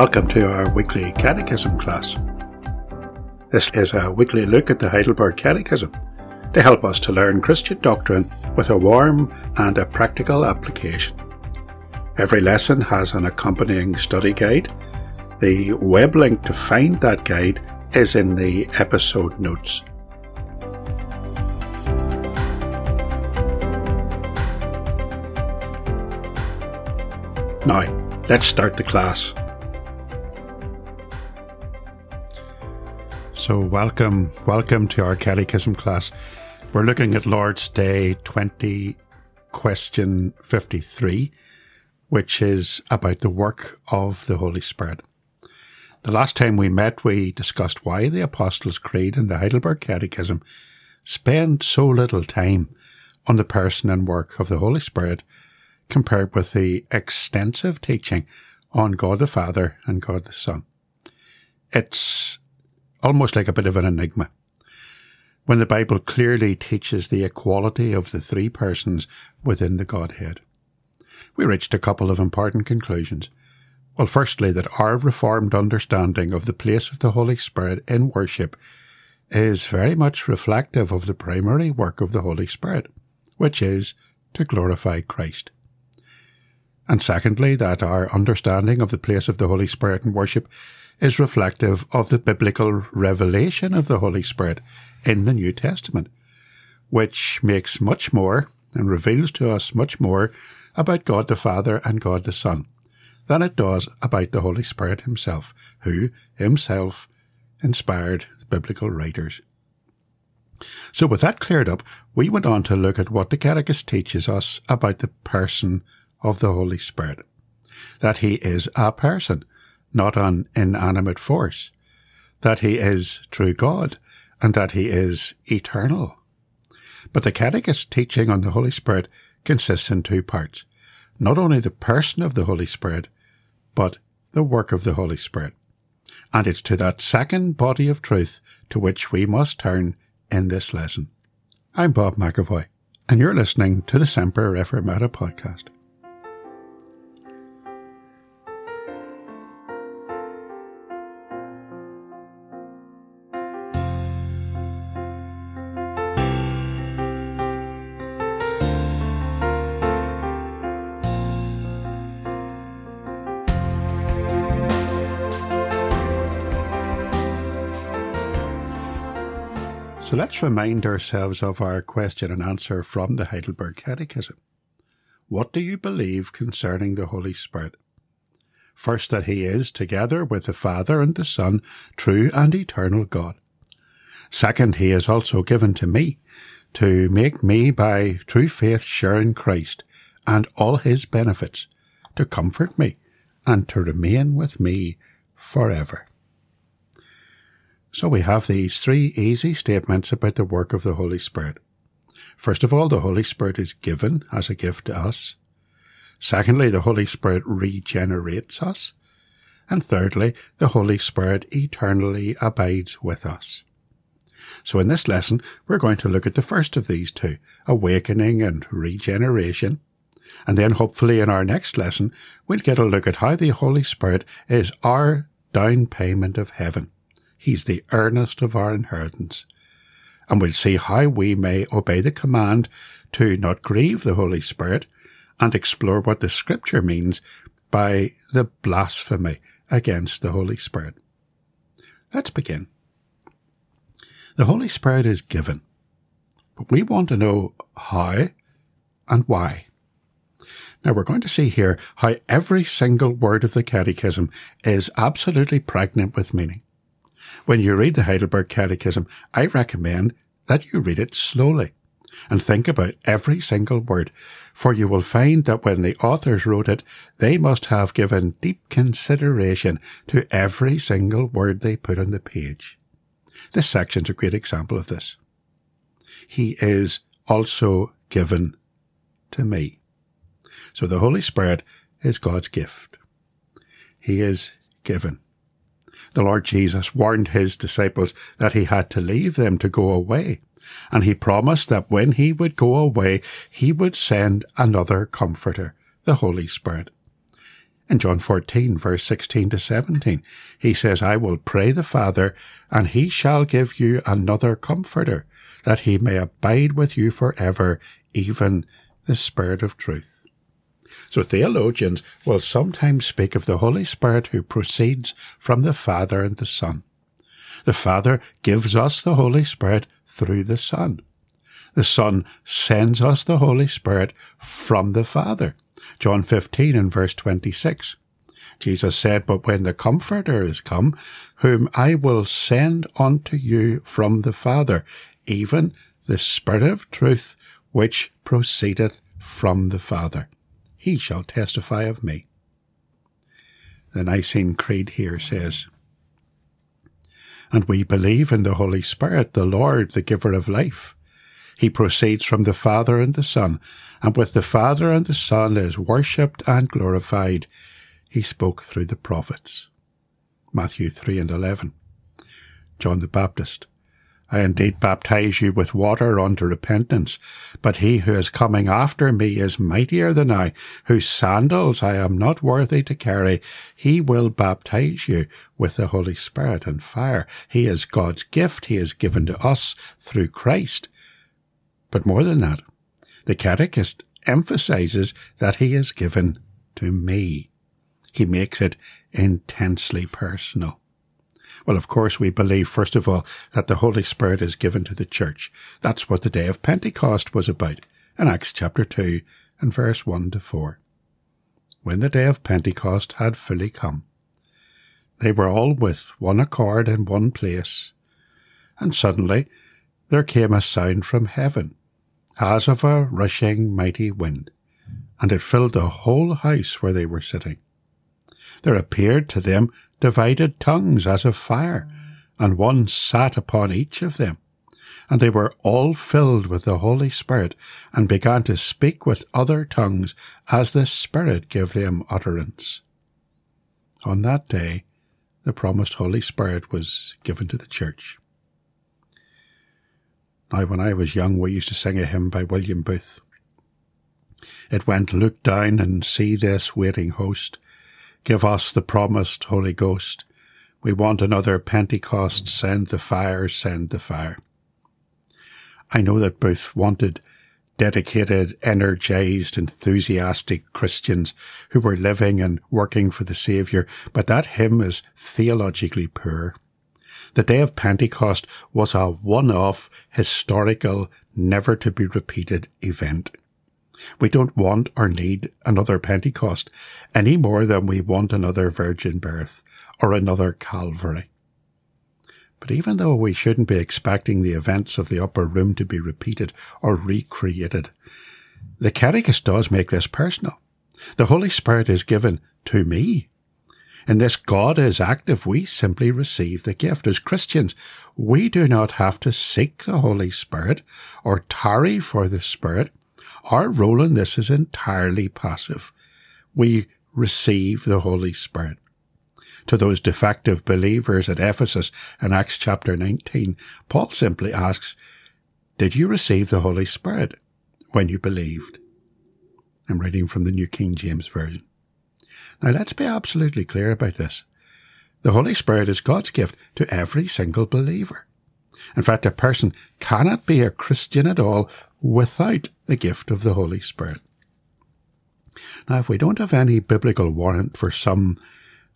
Welcome to our weekly catechism class. This is a weekly look at the Heidelberg Catechism to help us to learn Christian doctrine with a warm and a practical application. Every lesson has an accompanying study guide. The web link to find that guide is in the episode notes. Now, let's start the class. So, welcome, welcome to our Catechism class. We're looking at Lord's Day 20, question 53, which is about the work of the Holy Spirit. The last time we met, we discussed why the Apostles' Creed and the Heidelberg Catechism spend so little time on the person and work of the Holy Spirit compared with the extensive teaching on God the Father and God the Son. It's almost like a bit of an enigma. When the Bible clearly teaches the equality of the three persons within the Godhead. We reached a couple of important conclusions. Well, firstly, that our reformed understanding of the place of the Holy Spirit in worship is very much reflective of the primary work of the Holy Spirit, which is to glorify Christ. And secondly, that our understanding of the place of the Holy Spirit in worship is reflective of the biblical revelation of the Holy Spirit in the New Testament, which makes much more and reveals to us much more about God the Father and God the Son than it does about the Holy Spirit himself, who himself inspired the biblical writers. So, with that cleared up, we went on to look at what the Catechism teaches us about the person of the Holy Spirit. That he is a person, not an inanimate force, that he is true God, and that he is eternal. But the Catechist teaching on the Holy Spirit consists in two parts not only the person of the Holy Spirit, but the work of the Holy Spirit. And it's to that second body of truth to which we must turn in this lesson. I'm Bob McAvoy, and you're listening to the Semper Reformata podcast. So let's remind ourselves of our question and answer from the Heidelberg Catechism. What do you believe concerning the Holy Spirit? First, that he is, together with the Father and the Son, true and eternal God. Second, he is also given to me, to make me by true faith share in Christ and all his benefits, to comfort me, and to remain with me forever. So we have these three easy statements about the work of the Holy Spirit. First of all, the Holy Spirit is given as a gift to us. Secondly, the Holy Spirit regenerates us. And thirdly, the Holy Spirit eternally abides with us. So in this lesson, we're going to look at the first of these two, awakening and regeneration. And then hopefully in our next lesson, we'll get a look at how the Holy Spirit is our down payment of heaven. He's the earnest of our inheritance. And we'll see how we may obey the command to not grieve the Holy Spirit and explore what the scripture means by the blasphemy against the Holy Spirit. Let's begin. The Holy Spirit is given, but we want to know how and why. Now we're going to see here how every single word of the Catechism is absolutely pregnant with meaning. When you read the Heidelberg Catechism, I recommend that you read it slowly and think about every single word, for you will find that when the authors wrote it, they must have given deep consideration to every single word they put on the page. This section's a great example of this. He is also given to me. So the Holy Spirit is God's gift. He is given the Lord Jesus warned his disciples that he had to leave them to go away. And he promised that when he would go away, he would send another comforter, the Holy Spirit. In John 14, verse 16 to 17, he says, I will pray the Father, and he shall give you another comforter, that he may abide with you forever, even the Spirit of truth. So theologians will sometimes speak of the Holy Spirit who proceeds from the Father and the Son. The Father gives us the Holy Spirit through the Son. The Son sends us the Holy Spirit from the Father. John 15 and verse 26. Jesus said, But when the Comforter is come, whom I will send unto you from the Father, even the Spirit of truth, which proceedeth from the Father, he shall testify of me. The Nicene Creed here says, And we believe in the Holy Spirit, the Lord, the giver of life he proceeds from the Father and the Son, and with the Father and the Son is worshipped and glorified. He spoke through the prophets. Matthew 3 and 11. John the Baptist. I indeed baptize you with water unto repentance, but he who is coming after me is mightier than I, whose sandals I am not worthy to carry. He will baptize you with the Holy Spirit and fire. He is God's gift. He is given to us through Christ. But more than that, the catechist emphasizes that he is given to me. He makes it intensely personal. Well, of course, we believe, first of all, that the Holy Spirit is given to the church. That's what the day of Pentecost was about in Acts chapter 2 and verse 1 to 4. When the day of Pentecost had fully come, they were all with one accord in one place, and suddenly there came a sound from heaven as of a rushing mighty wind, and it filled the whole house where they were sitting. There appeared to them divided tongues as of fire, and one sat upon each of them. And they were all filled with the Holy Spirit, and began to speak with other tongues as the Spirit gave them utterance. On that day, the promised Holy Spirit was given to the church. Now, when I was young, we used to sing a hymn by William Booth. It went, Look down and see this waiting host. Give us the promised Holy Ghost. We want another Pentecost. Send the fire, send the fire. I know that Booth wanted dedicated, energized, enthusiastic Christians who were living and working for the Saviour, but that hymn is theologically poor. The day of Pentecost was a one-off, historical, never to be repeated event. We don't want or need another Pentecost any more than we want another virgin birth or another Calvary. But even though we shouldn't be expecting the events of the upper room to be repeated or recreated, the Catechist does make this personal. The Holy Spirit is given to me in this God is active, we simply receive the gift. As Christians, we do not have to seek the Holy Spirit or tarry for the Spirit. Our role in this is entirely passive. We receive the Holy Spirit. To those defective believers at Ephesus in Acts chapter 19, Paul simply asks, Did you receive the Holy Spirit when you believed? I'm reading from the New King James Version. Now let's be absolutely clear about this. The Holy Spirit is God's gift to every single believer. In fact, a person cannot be a Christian at all without the gift of the Holy Spirit. Now, if we don't have any biblical warrant for some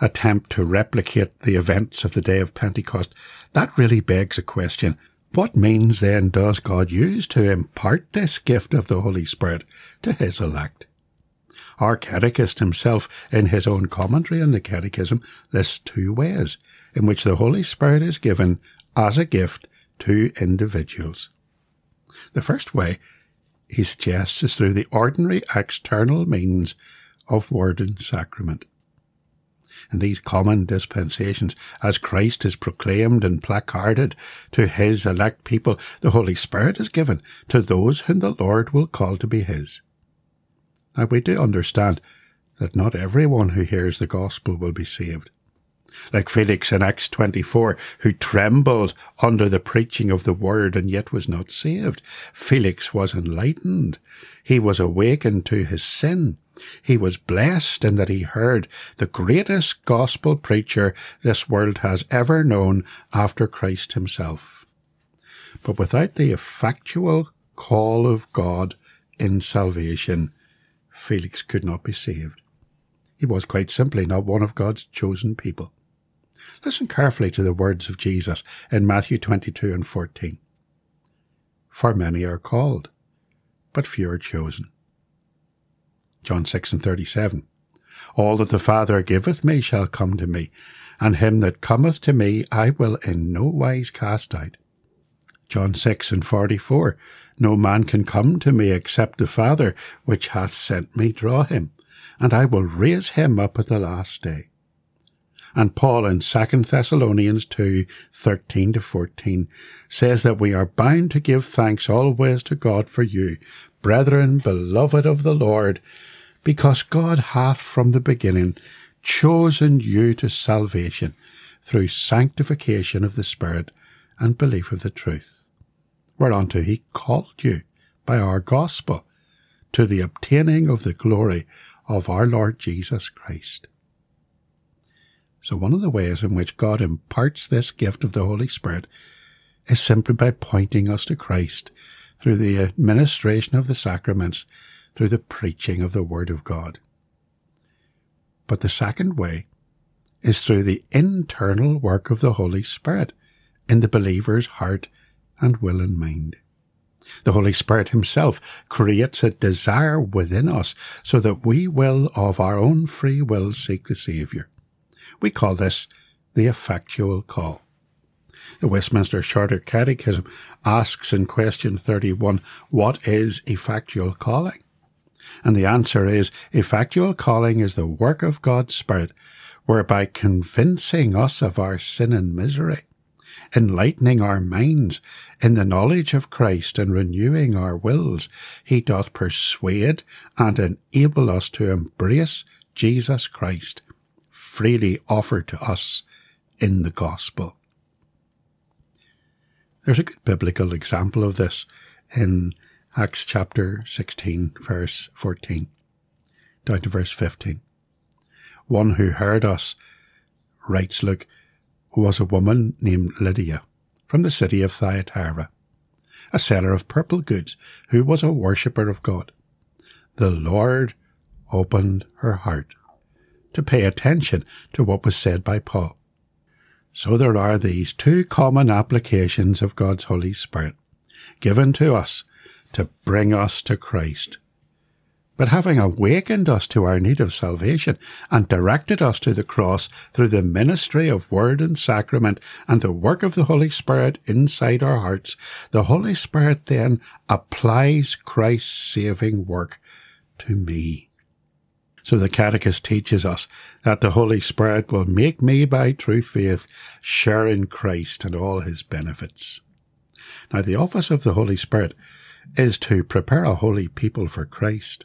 attempt to replicate the events of the day of Pentecost, that really begs a question. What means then does God use to impart this gift of the Holy Spirit to his elect? Our catechist himself, in his own commentary on the catechism, lists two ways in which the Holy Spirit is given as a gift to individuals. The first way he suggests is through the ordinary external means of word and sacrament. In these common dispensations, as Christ is proclaimed and placarded to his elect people, the Holy Spirit is given to those whom the Lord will call to be his. Now, we do understand that not everyone who hears the gospel will be saved. Like Felix in Acts 24, who trembled under the preaching of the word and yet was not saved. Felix was enlightened. He was awakened to his sin. He was blessed in that he heard the greatest gospel preacher this world has ever known after Christ himself. But without the effectual call of God in salvation, Felix could not be saved. He was quite simply not one of God's chosen people. Listen carefully to the words of Jesus in Matthew 22 and 14. For many are called, but few are chosen. John 6 and 37. All that the Father giveth me shall come to me, and him that cometh to me I will in no wise cast out. John 6 and 44. No man can come to me except the Father which hath sent me draw him, and I will raise him up at the last day and Paul in 2 Thessalonians 2, 13 to 14 says that we are bound to give thanks always to God for you, brethren, beloved of the Lord, because God hath from the beginning chosen you to salvation through sanctification of the Spirit and belief of the truth, whereunto he called you by our gospel to the obtaining of the glory of our Lord Jesus Christ. So, one of the ways in which God imparts this gift of the Holy Spirit is simply by pointing us to Christ through the administration of the sacraments, through the preaching of the Word of God. But the second way is through the internal work of the Holy Spirit in the believer's heart and will and mind. The Holy Spirit Himself creates a desire within us so that we will of our own free will seek the Saviour. We call this the effectual call. The Westminster Shorter Catechism asks in question 31, what is effectual calling? And the answer is, effectual calling is the work of God's Spirit, whereby convincing us of our sin and misery, enlightening our minds in the knowledge of Christ and renewing our wills, he doth persuade and enable us to embrace Jesus Christ freely offered to us in the gospel. There's a good biblical example of this in Acts chapter 16, verse 14, down to verse 15. One who heard us, writes Luke, was a woman named Lydia from the city of Thyatira, a seller of purple goods, who was a worshipper of God. The Lord opened her heart to pay attention to what was said by Paul. So there are these two common applications of God's Holy Spirit given to us to bring us to Christ. But having awakened us to our need of salvation and directed us to the cross through the ministry of word and sacrament and the work of the Holy Spirit inside our hearts, the Holy Spirit then applies Christ's saving work to me. So the Catechist teaches us that the Holy Spirit will make me by true faith share in Christ and all his benefits. Now the office of the Holy Spirit is to prepare a holy people for Christ,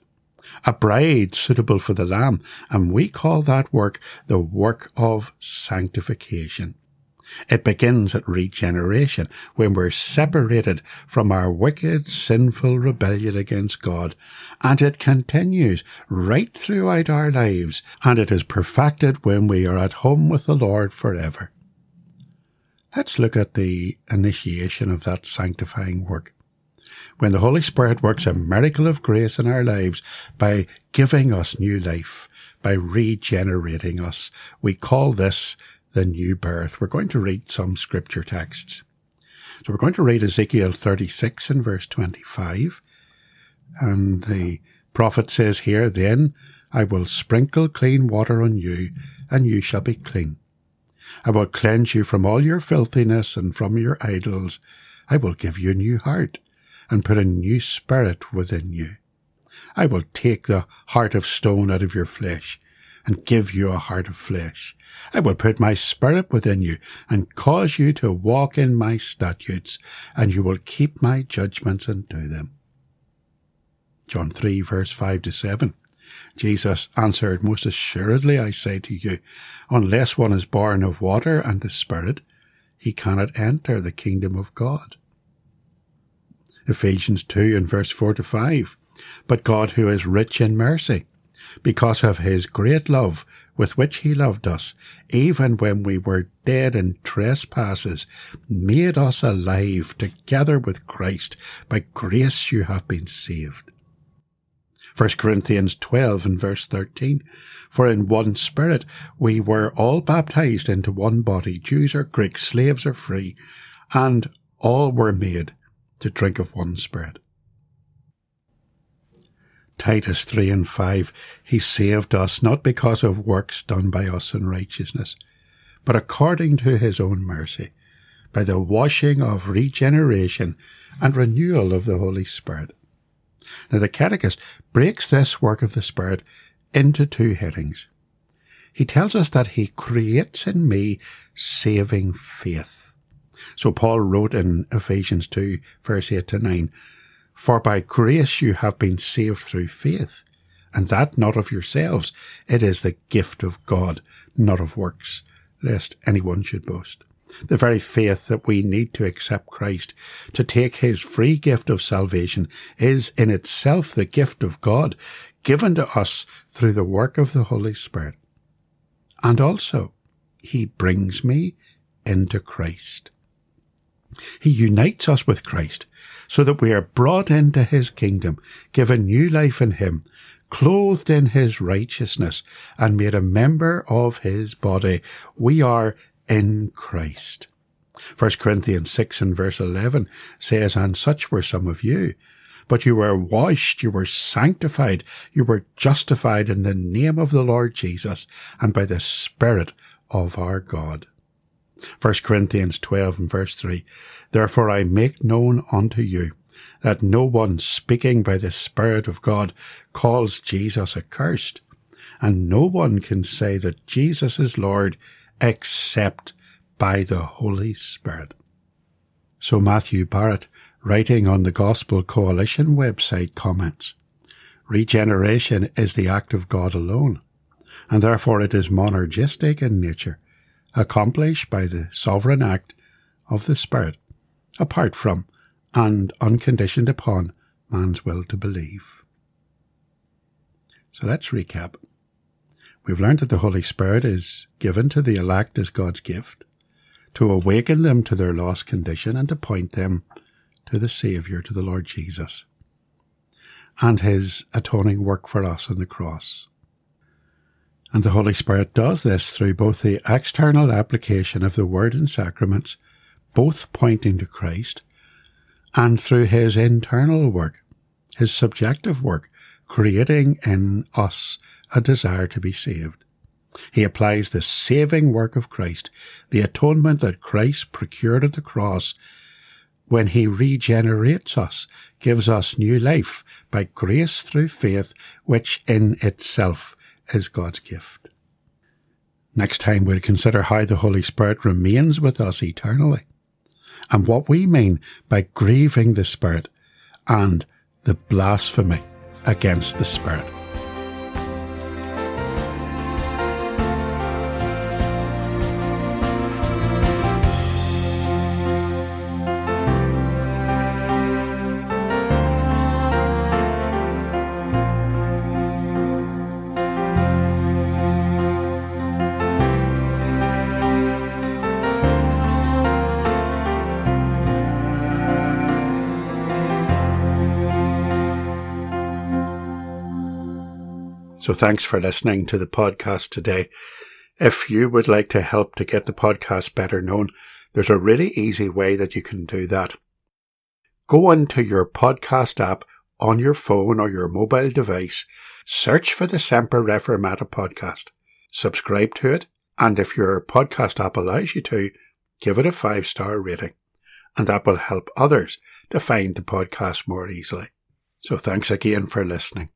a bride suitable for the Lamb, and we call that work the work of sanctification. It begins at regeneration, when we're separated from our wicked, sinful rebellion against God, and it continues right throughout our lives, and it is perfected when we are at home with the Lord forever. Let's look at the initiation of that sanctifying work. When the Holy Spirit works a miracle of grace in our lives by giving us new life, by regenerating us, we call this the new birth. We're going to read some scripture texts. So we're going to read Ezekiel 36 and verse 25. And the prophet says here, Then I will sprinkle clean water on you, and you shall be clean. I will cleanse you from all your filthiness and from your idols. I will give you a new heart, and put a new spirit within you. I will take the heart of stone out of your flesh, and give you a heart of flesh. I will put my spirit within you and cause you to walk in my statutes, and you will keep my judgments and do them. John 3 verse 5 to 7. Jesus answered, Most assuredly I say to you, unless one is born of water and the Spirit, he cannot enter the kingdom of God. Ephesians 2 and verse 4 to 5. But God, who is rich in mercy, because of his great love with which he loved us, even when we were dead in trespasses, made us alive together with Christ. By grace you have been saved. 1 Corinthians 12 and verse 13. For in one spirit we were all baptized into one body, Jews or Greeks, slaves or free, and all were made to drink of one spirit. Titus 3 and 5, He saved us not because of works done by us in righteousness, but according to His own mercy, by the washing of regeneration and renewal of the Holy Spirit. Now the Catechist breaks this work of the Spirit into two headings. He tells us that He creates in me saving faith. So Paul wrote in Ephesians 2 verse 8 to 9, for by grace you have been saved through faith, and that not of yourselves. It is the gift of God, not of works, lest anyone should boast. The very faith that we need to accept Christ, to take his free gift of salvation, is in itself the gift of God, given to us through the work of the Holy Spirit. And also, he brings me into Christ. He unites us with Christ so that we are brought into his kingdom, given new life in him, clothed in his righteousness, and made a member of his body. We are in Christ. 1 Corinthians 6 and verse 11 says, And such were some of you. But you were washed, you were sanctified, you were justified in the name of the Lord Jesus and by the Spirit of our God. 1 Corinthians 12 and verse 3 Therefore I make known unto you that no one speaking by the Spirit of God calls Jesus accursed, and no one can say that Jesus is Lord except by the Holy Spirit. So Matthew Barrett, writing on the Gospel Coalition website, comments Regeneration is the act of God alone, and therefore it is monergistic in nature accomplished by the sovereign act of the Spirit, apart from and unconditioned upon man's will to believe. So let's recap. We've learned that the Holy Spirit is given to the elect as God's gift, to awaken them to their lost condition and to point them to the Saviour, to the Lord Jesus, and his atoning work for us on the cross. And the Holy Spirit does this through both the external application of the Word and sacraments, both pointing to Christ, and through his internal work, his subjective work, creating in us a desire to be saved. He applies the saving work of Christ, the atonement that Christ procured at the cross, when he regenerates us, gives us new life by grace through faith, which in itself is God's gift. Next time we'll consider how the Holy Spirit remains with us eternally and what we mean by grieving the Spirit and the blasphemy against the Spirit. So thanks for listening to the podcast today. If you would like to help to get the podcast better known, there's a really easy way that you can do that. Go into your podcast app on your phone or your mobile device, search for the Semper Reformata podcast, subscribe to it, and if your podcast app allows you to, give it a five star rating. And that will help others to find the podcast more easily. So thanks again for listening.